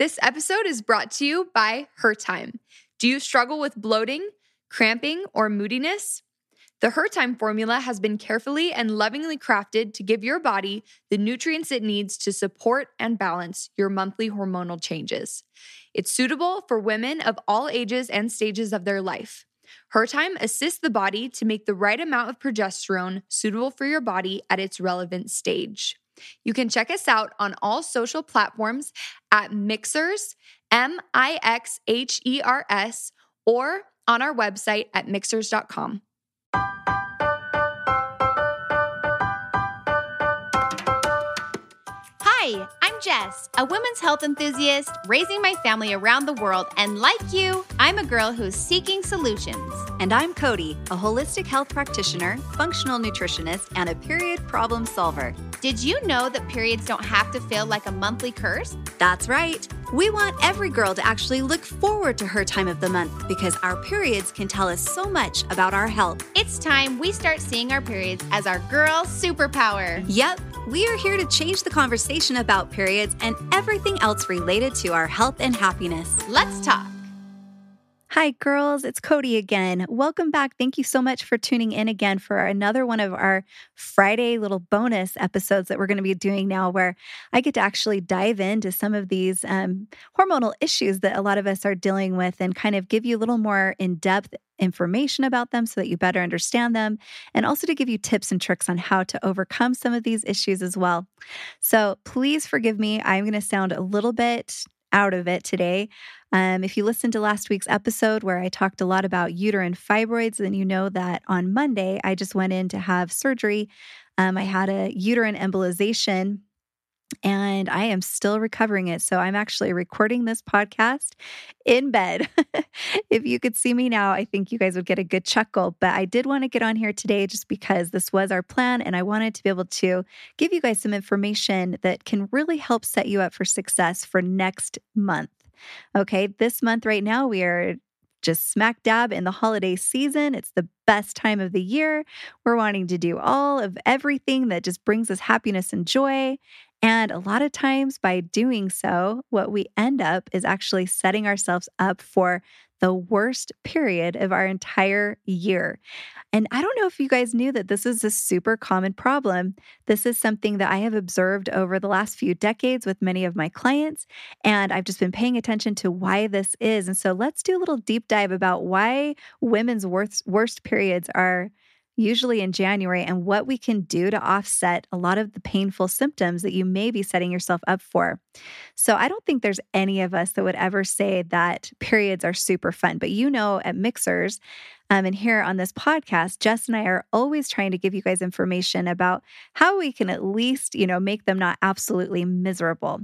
This episode is brought to you by Her Time. Do you struggle with bloating, cramping, or moodiness? The Her Time formula has been carefully and lovingly crafted to give your body the nutrients it needs to support and balance your monthly hormonal changes. It's suitable for women of all ages and stages of their life. Her Time assists the body to make the right amount of progesterone suitable for your body at its relevant stage. You can check us out on all social platforms at Mixhers, M I X H E R S, or on our website at mixhers.com. Hi, I'm Jess, a women's health enthusiast raising my family around the world. And like you, I'm a girl who's seeking solutions. And I'm Cody, a holistic health practitioner, functional nutritionist, and a period problem solver. Did you know that periods don't have to feel like a monthly curse? That's right. We want every girl to actually look forward to her time of the month because our periods can tell us so much about our health. It's time we start seeing our periods as our girl superpower. Yep, we are here to change the conversation about periods and everything else related to our health and happiness. Let's talk. Hi, girls. It's Cody again. Welcome back. Thank you so much for tuning in again for another one of our Friday little bonus episodes that we're going to be doing now, where I get to actually dive into some of these um, hormonal issues that a lot of us are dealing with and kind of give you a little more in depth information about them so that you better understand them, and also to give you tips and tricks on how to overcome some of these issues as well. So please forgive me. I'm going to sound a little bit out of it today. Um, if you listened to last week's episode where I talked a lot about uterine fibroids, then you know that on Monday I just went in to have surgery. Um, I had a uterine embolization and I am still recovering it. So I'm actually recording this podcast in bed. if you could see me now, I think you guys would get a good chuckle. But I did want to get on here today just because this was our plan and I wanted to be able to give you guys some information that can really help set you up for success for next month. Okay, this month right now, we are just smack dab in the holiday season. It's the best time of the year. We're wanting to do all of everything that just brings us happiness and joy. And a lot of times, by doing so, what we end up is actually setting ourselves up for the worst period of our entire year. And I don't know if you guys knew that this is a super common problem. This is something that I have observed over the last few decades with many of my clients. And I've just been paying attention to why this is. And so let's do a little deep dive about why women's worst, worst periods are usually in January, and what we can do to offset a lot of the painful symptoms that you may be setting yourself up for. So, I don't think there's any of us that would ever say that periods are super fun, but you know, at Mixhers, um, and here on this podcast, Jess and I are always trying to give you guys information about how we can at least, you know, make them not absolutely miserable.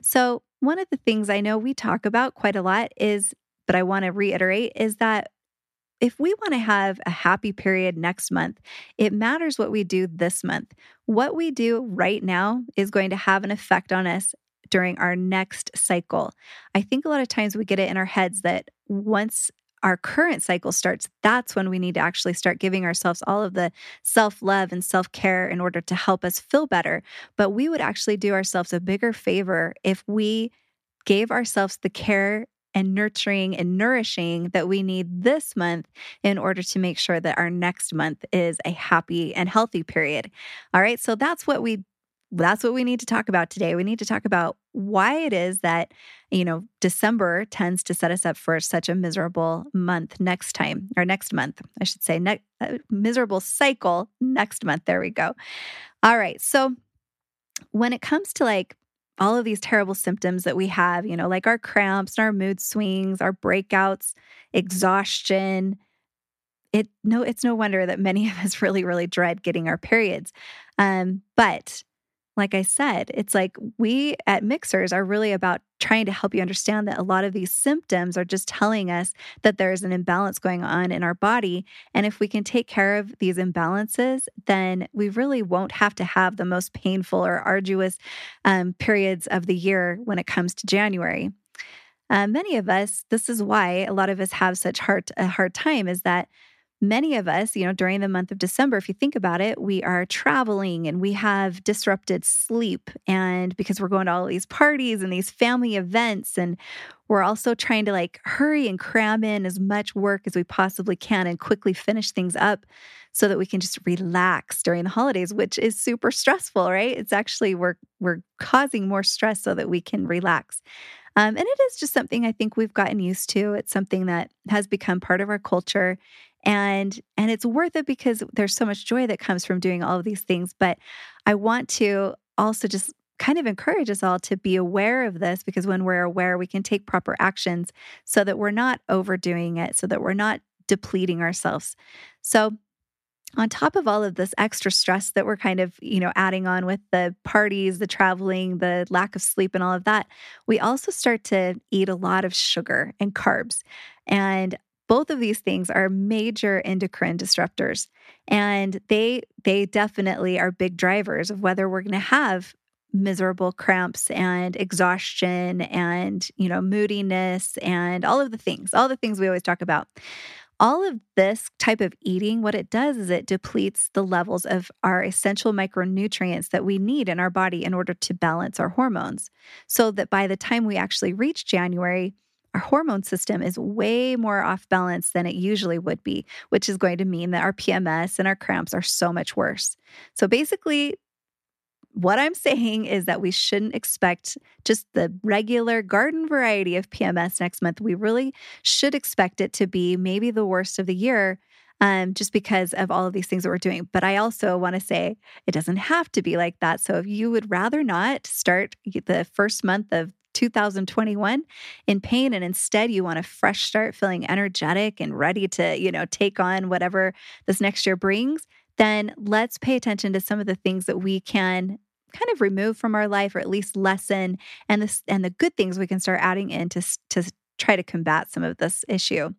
So, one of the things I know we talk about quite a lot is, but I want to reiterate, is that if we want to have a happy period next month, it matters what we do this month. What we do right now is going to have an effect on us during our next cycle. I think a lot of times we get it in our heads that once our current cycle starts, that's when we need to actually start giving ourselves all of the self love and self care in order to help us feel better. But we would actually do ourselves a bigger favor if we gave ourselves the care and nurturing and nourishing that we need this month in order to make sure that our next month is a happy and healthy period. All right. So that's what we that's what we need to talk about today. We need to talk about why it is that, you know, December tends to set us up for such a miserable month next time, or next month, I should say, ne- uh, miserable cycle next month. There we go. All right. So when it comes to like all of these terrible symptoms that we have, you know, like our cramps, and our mood swings, our breakouts, exhaustion. It no, it's no wonder that many of us really, really dread getting our periods. Um, but like I said, it's like we at Mixhers are really about trying to help you understand that a lot of these symptoms are just telling us that there's an imbalance going on in our body. And if we can take care of these imbalances, then we really won't have to have the most painful or arduous um, periods of the year when it comes to January. Uh, many of us, this is why a lot of us have such hard a hard time is that many of us, you know, during the month of December, if you think about it, we are traveling and we have disrupted sleep. And because we're going to all these parties and these family events, and we're also trying to like hurry and cram in as much work as we possibly can and quickly finish things up so that we can just relax during the holidays, which is super stressful, right? It's actually we're we're causing more stress so that we can relax. Um, and it is just something I think we've gotten used to. It's something that has become part of our culture and and it's worth it because there's so much joy that comes from doing all of these things but i want to also just kind of encourage us all to be aware of this because when we're aware we can take proper actions so that we're not overdoing it so that we're not depleting ourselves. So on top of all of this extra stress that we're kind of you know adding on with the parties the traveling the lack of sleep and all of that we also start to eat a lot of sugar and carbs. And both of these things are major endocrine disruptors and they they definitely are big drivers of whether we're going to have miserable cramps and exhaustion and you know moodiness and all of the things all the things we always talk about. All of this type of eating what it does is it depletes the levels of our essential micronutrients that we need in our body in order to balance our hormones so that by the time we actually reach January our hormone system is way more off balance than it usually would be, which is going to mean that our PMS and our cramps are so much worse. So basically, what I'm saying is that we shouldn't expect just the regular garden variety of PMS next month. We really should expect it to be maybe the worst of the year um, just because of all of these things that we're doing. But I also want to say it doesn't have to be like that. So if you would rather not start the first month of 2021 in pain and instead you want a fresh start feeling energetic and ready to, you know, take on whatever this next year brings, then let's pay attention to some of the things that we can kind of remove from our life or at least lessen and this and the good things we can start adding in to to try to combat some of this issue.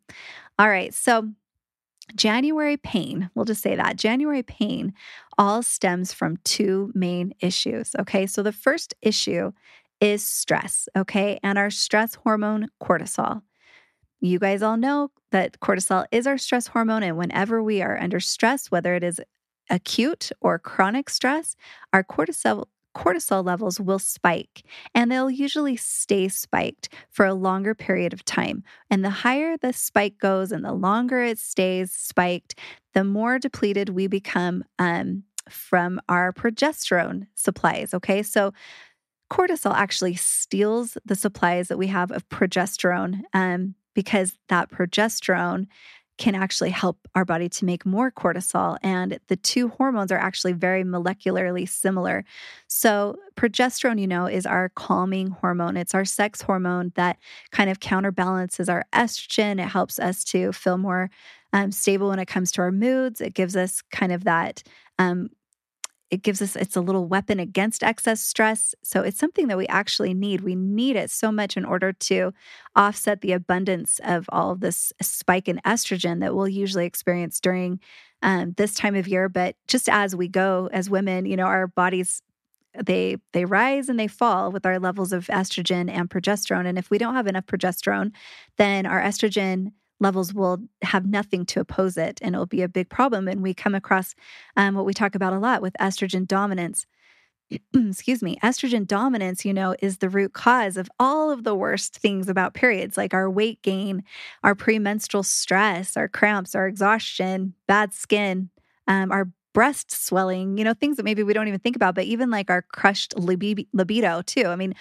All right, so January pain, we'll just say that January pain all stems from two main issues. Okay. So the first issue is stress, okay? And our stress hormone, cortisol. You guys all know that cortisol is our stress hormone. And whenever we are under stress, whether it is acute or chronic stress, our cortisol cortisol levels will spike and they'll usually stay spiked for a longer period of time. And the higher the spike goes and the longer it stays spiked, the more depleted we become um, from our progesterone supplies. Okay. So cortisol actually steals the supplies that we have of progesterone um, because that progesterone can actually help our body to make more cortisol. And the two hormones are actually very molecularly similar. So, progesterone, you know, is our calming hormone. It's our sex hormone that kind of counterbalances our estrogen. It helps us to feel more um, stable when it comes to our moods. It gives us kind of that um, it gives us it's a little weapon against excess stress so it's something that we actually need. We need it so much in order to offset the abundance of all of this spike in estrogen that we'll usually experience during um, this time of year but just as we go as women you know our bodies they they rise and they fall with our levels of estrogen and progesterone and if we don't have enough progesterone then our estrogen levels will have nothing to oppose it and it'll be a big problem. And we come across um, what we talk about a lot with estrogen dominance. Excuse me, estrogen dominance, you know, is the root cause of all of the worst things about periods, like our weight gain, our premenstrual stress, our cramps, our exhaustion, bad skin, um, our breast swelling, you know, things that maybe we don't even think about, but even like our crushed libido, too. I mean,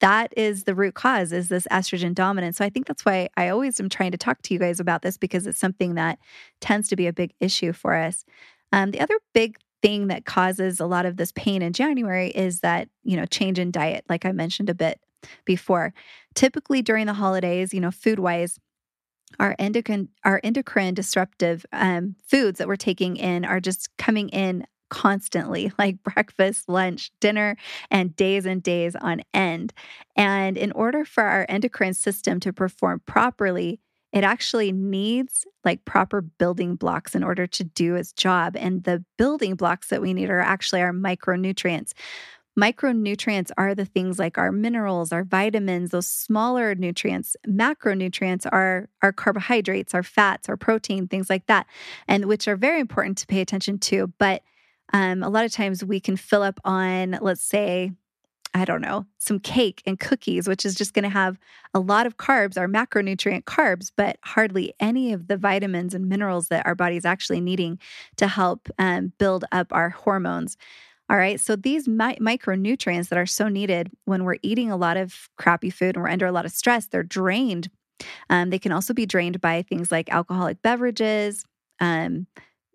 that is the root cause is this estrogen dominance. So I think that's why I always am trying to talk to you guys about this because it's something that tends to be a big issue for us. Um, the other big thing that causes a lot of this pain in January is that, you know, change in diet, like I mentioned a bit before. Typically during the holidays, you know, food wise, our endocrine our endocrine disruptive um, foods that we're taking in are just coming in constantly, like breakfast, lunch, dinner, and days and days on end. And in order for our endocrine system to perform properly, it actually needs like proper building blocks in order to do its job. And the building blocks that we need are actually our micronutrients. Micronutrients are the things like our minerals, our vitamins, those smaller nutrients. Macronutrients are our carbohydrates, our fats, our protein, things like that, and which are very important to pay attention to. But um, a lot of times we can fill up on, let's say, I don't know, some cake and cookies, which is just going to have a lot of carbs, our macronutrient carbs, but hardly any of the vitamins and minerals that our body's actually needing to help um, build up our hormones. All right. So these mi- micronutrients that are so needed when we're eating a lot of crappy food and we're under a lot of stress, they're drained. Um, they can also be drained by things like alcoholic beverages, um,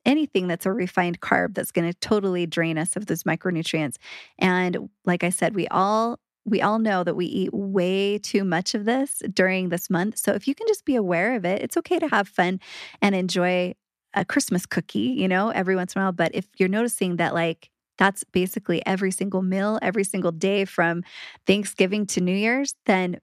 anything that's a refined carb that's going to totally drain us of those micronutrients. And like I said, we all we all know that we eat way too much of this during this month. So if you can just be aware of it, it's okay to have fun and enjoy a Christmas cookie, you know, every once in a while. But if you're noticing that like that's basically every single meal, every single day from Thanksgiving to New Year's, then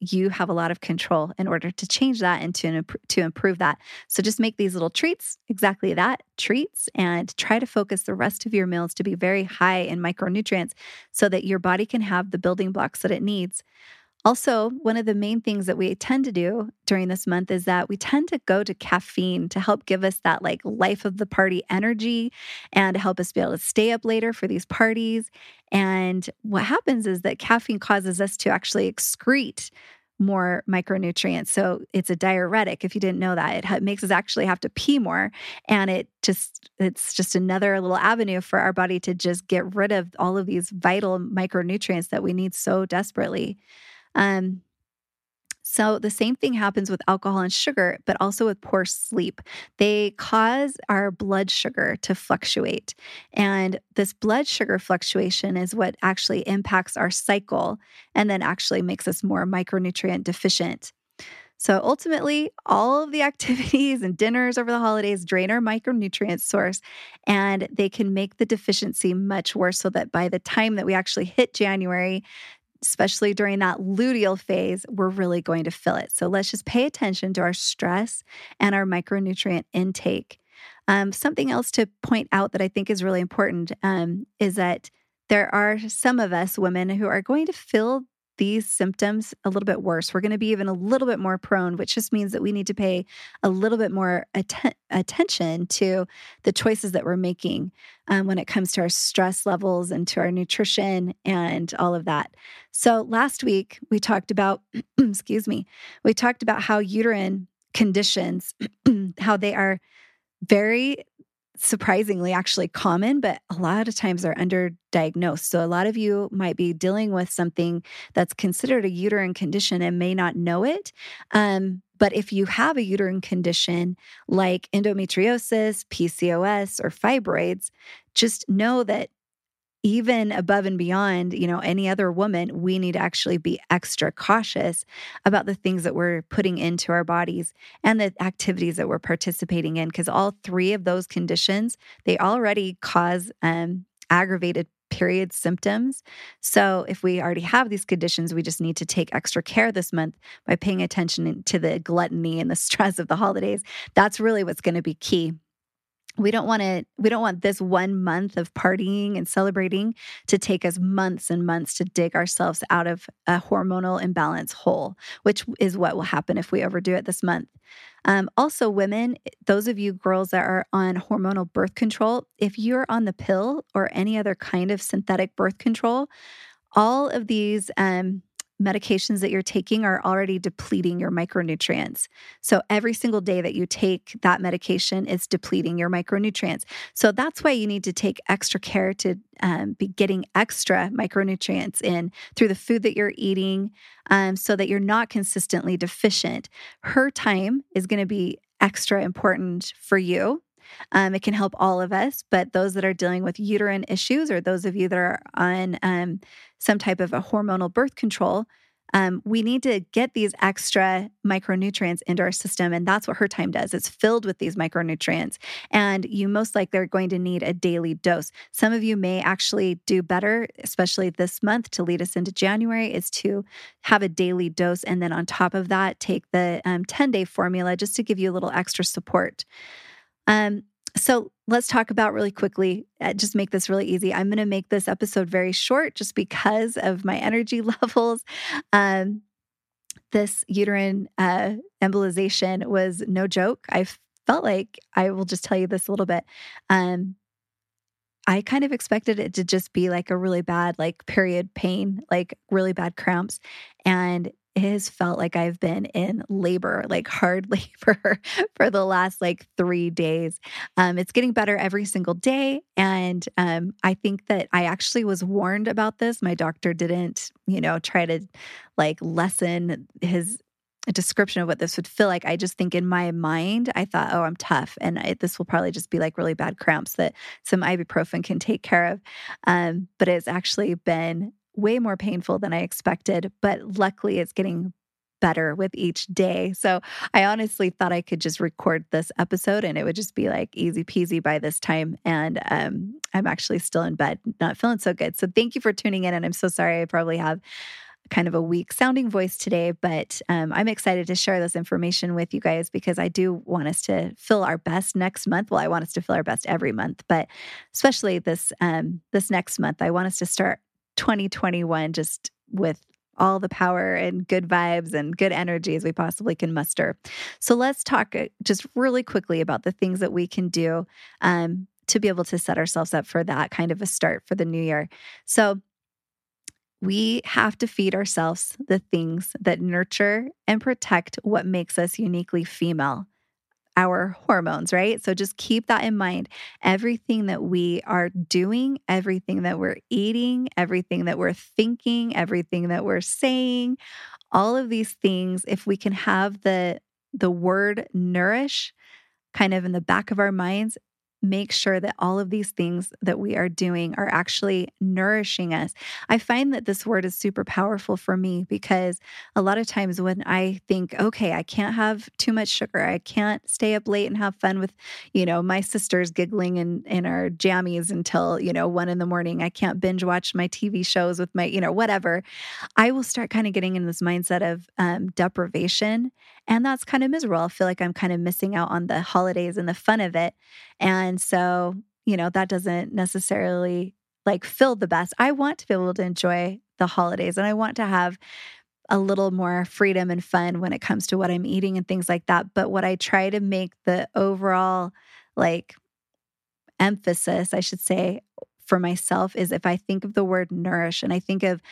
you have a lot of control in order to change that and to, to improve that. So just make these little treats exactly that treats and try to focus the rest of your meals to be very high in micronutrients so that your body can have the building blocks that it needs. Also, one of the main things that we tend to do during this month is that we tend to go to caffeine to help give us that like life of the party energy and to help us be able to stay up later for these parties. And what happens is that caffeine causes us to actually excrete more micronutrients. So it's a diuretic. If you didn't know that, it makes us actually have to pee more, and it just it's just another little avenue for our body to just get rid of all of these vital micronutrients that we need so desperately. Um, so, the same thing happens with alcohol and sugar, but also with poor sleep. They cause our blood sugar to fluctuate. And this blood sugar fluctuation is what actually impacts our cycle and then actually makes us more micronutrient deficient. So ultimately, all of the activities and dinners over the holidays drain our micronutrient source and they can make the deficiency much worse so that by the time that we actually hit January, especially during that luteal phase, we're really going to feel it. So let's just pay attention to our stress and our micronutrient intake. Um, something else to point out that I think is really important um, is that there are some of us women who are going to feel these symptoms a little bit worse. We're going to be even a little bit more prone, which just means that we need to pay a little bit more atten- attention to the choices that we're making um, when it comes to our stress levels and to our nutrition and all of that. So last week we talked about, excuse me, we talked about how uterine conditions, how they are very surprisingly actually common, but a lot of times are underdiagnosed. So a lot of you might be dealing with something that's considered a uterine condition and may not know it. Um, but if you have a uterine condition like endometriosis, PCOS, or fibroids, just know that even above and beyond, you know, any other woman, we need to actually be extra cautious about the things that we're putting into our bodies and the activities that we're participating in because all three of those conditions, they already cause um, aggravated period symptoms. So, if we already have these conditions, we just need to take extra care this month by paying attention to the gluttony and the stress of the holidays. That's really what's going to be key we don't want to we don't want this one month of partying and celebrating to take us months and months to dig ourselves out of a hormonal imbalance hole which is what will happen if we overdo it this month. Um, also women those of you girls that are on hormonal birth control if you're on the pill or any other kind of synthetic birth control all of these um, medications that you're taking are already depleting your micronutrients. So every single day that you take that medication is depleting your micronutrients. So that's why you need to take extra care to um, be getting extra micronutrients in through the food that you're eating um, so that you're not consistently deficient. Her time is going to be extra important for you um, it can help all of us, but those that are dealing with uterine issues or those of you that are on um, some type of a hormonal birth control, um, we need to get these extra micronutrients into our system. And that's what her time does. It's filled with these micronutrients. And you most likely are going to need a daily dose. Some of you may actually do better, especially this month to lead us into January, is to have a daily dose. And then on top of that, take the um, 10 day formula just to give you a little extra support. Um, so let's talk about really quickly, uh, just make this really easy. I'm going to make this episode very short just because of my energy levels. Um, this uterine uh, embolization was no joke. I felt like, I will just tell you this a little bit. Um, I kind of expected it to just be like a really bad, like period pain, like really bad cramps. And it has felt like I've been in labor, like hard labor for the last like three days. Um, it's getting better every single day. And um, I think that I actually was warned about this. My doctor didn't, you know, try to like lessen his description of what this would feel like. I just think in my mind, I thought, oh, I'm tough. And I, this will probably just be like really bad cramps that some ibuprofen can take care of. Um, but it's actually been way more painful than I expected, but luckily it's getting better with each day. So I honestly thought I could just record this episode and it would just be like easy peasy by this time. And um, I'm actually still in bed, not feeling so good. So thank you for tuning in. And I'm so sorry I probably have kind of a weak sounding voice today, but um, I'm excited to share this information with you guys because I do want us to fill our best next month. Well, I want us to fill our best every month, but especially this um, this next month, I want us to start 2021 just with all the power and good vibes and good energy as we possibly can muster. So let's talk uh, just really quickly about the things that we can do um, to be able to set ourselves up for that kind of a start for the new year. So we have to feed ourselves the things that nurture and protect what makes us uniquely female our hormones, right? So just keep that in mind. Everything that we are doing, everything that we're eating, everything that we're thinking, everything that we're saying, all of these things, if we can have the the word nourish kind of in the back of our minds, make sure that all of these things that we are doing are actually nourishing us. I find that this word is super powerful for me because a lot of times when I think, okay, I can't have too much sugar, I can't stay up late and have fun with, you know, my sisters giggling in, in our jammies until, you know, one in the morning, I can't binge watch my TV shows with my, you know, whatever. I will start kind of getting in this mindset of um, deprivation. And that's kind of miserable. I feel like I'm kind of missing out on the holidays and the fun of it. And so, you know, that doesn't necessarily like fill the best. I want to be able to enjoy the holidays and I want to have a little more freedom and fun when it comes to what I'm eating and things like that. But what I try to make the overall like emphasis, I should say, for myself is if I think of the word nourish and I think of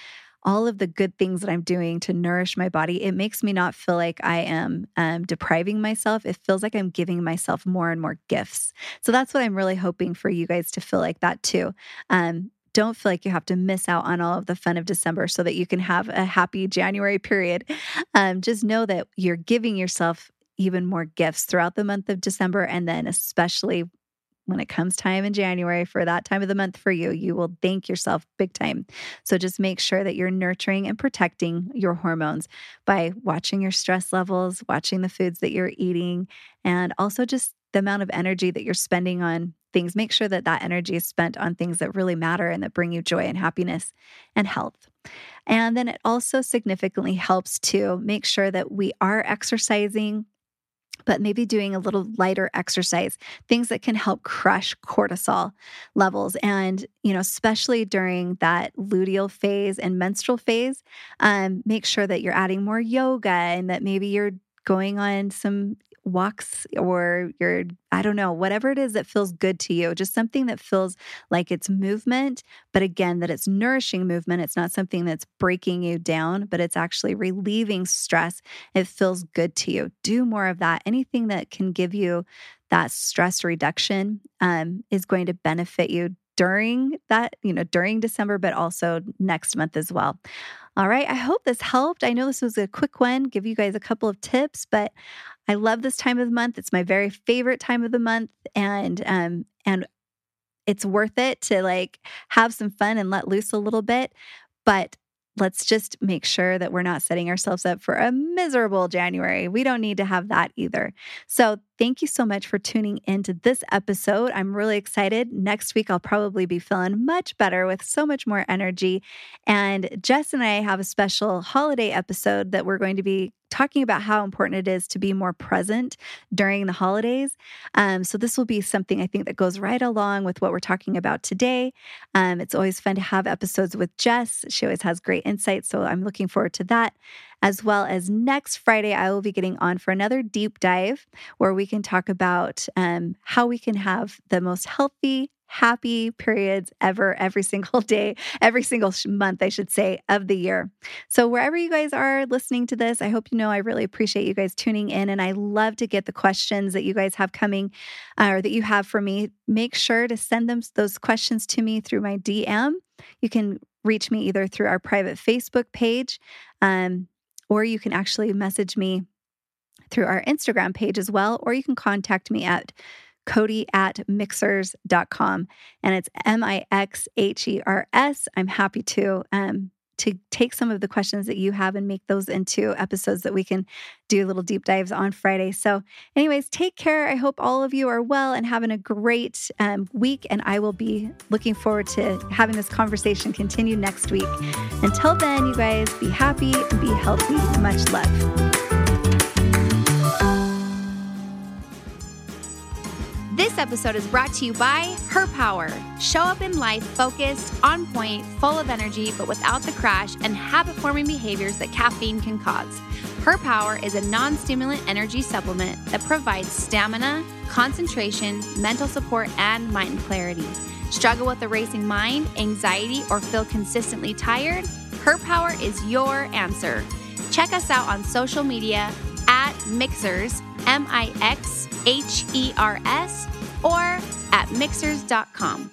all of the good things that I'm doing to nourish my body, it makes me not feel like I am um, depriving myself. It feels like I'm giving myself more and more gifts. So that's what I'm really hoping for you guys to feel like that too. Um, don't feel like you have to miss out on all of the fun of December so that you can have a happy January period. Um, just know that you're giving yourself even more gifts throughout the month of December and then especially when it comes time in January for that time of the month for you, you will thank yourself big time. So just make sure that you're nurturing and protecting your hormones by watching your stress levels, watching the foods that you're eating, and also just the amount of energy that you're spending on things. Make sure that that energy is spent on things that really matter and that bring you joy and happiness and health. And then it also significantly helps to make sure that we are exercising but maybe doing a little lighter exercise, things that can help crush cortisol levels. And, you know, especially during that luteal phase and menstrual phase, um, make sure that you're adding more yoga and that maybe you're going on some walks or your I don't know, whatever it is that feels good to you, just something that feels like it's movement, but again, that it's nourishing movement. It's not something that's breaking you down, but it's actually relieving stress. It feels good to you. Do more of that. Anything that can give you that stress reduction um, is going to benefit you during that, you know, during December, but also next month as well. All right. I hope this helped. I know this was a quick one, give you guys a couple of tips, but I love this time of the month. It's my very favorite time of the month. And, um, and it's worth it to like have some fun and let loose a little bit. But let's just make sure that we're not setting ourselves up for a miserable January. We don't need to have that either. So, thank you so much for tuning into this episode. I'm really excited. Next week, I'll probably be feeling much better with so much more energy. And Jess and I have a special holiday episode that we're going to be talking about how important it is to be more present during the holidays. Um, so, this will be something I think that goes right along with what we're talking about today. Um, it's always fun to have episodes with Jess. She always has great insights. So, I'm looking forward to that. As well as next Friday, I will be getting on for another deep dive where we can talk about um, how we can have the most healthy, happy periods ever, every single day, every single month, I should say, of the year. So, wherever you guys are listening to this, I hope you know I really appreciate you guys tuning in. And I love to get the questions that you guys have coming uh, or that you have for me. Make sure to send them those questions to me through my DM. You can reach me either through our private Facebook page. Um, or you can actually message me through our Instagram page as well, or you can contact me at Cody at mixhers.com. And it's M I X H E R S. I'm happy to um, to take some of the questions that you have and make those into episodes that we can do little deep dives on Friday. So, anyways, take care. I hope all of you are well and having a great um, week. And I will be looking forward to having this conversation continue next week. Until then, you guys be happy and be healthy. Much love. This episode is brought to you by Her Power. Show up in life focused, on point, full of energy, but without the crash and habit forming behaviors that caffeine can cause. Her Power is a non stimulant energy supplement that provides stamina, concentration, mental support, and mind clarity. Struggle with a racing mind, anxiety, or feel consistently tired? Her Power is your answer. Check us out on social media at Mixhers, M I X H E R S, or at mixhers.com.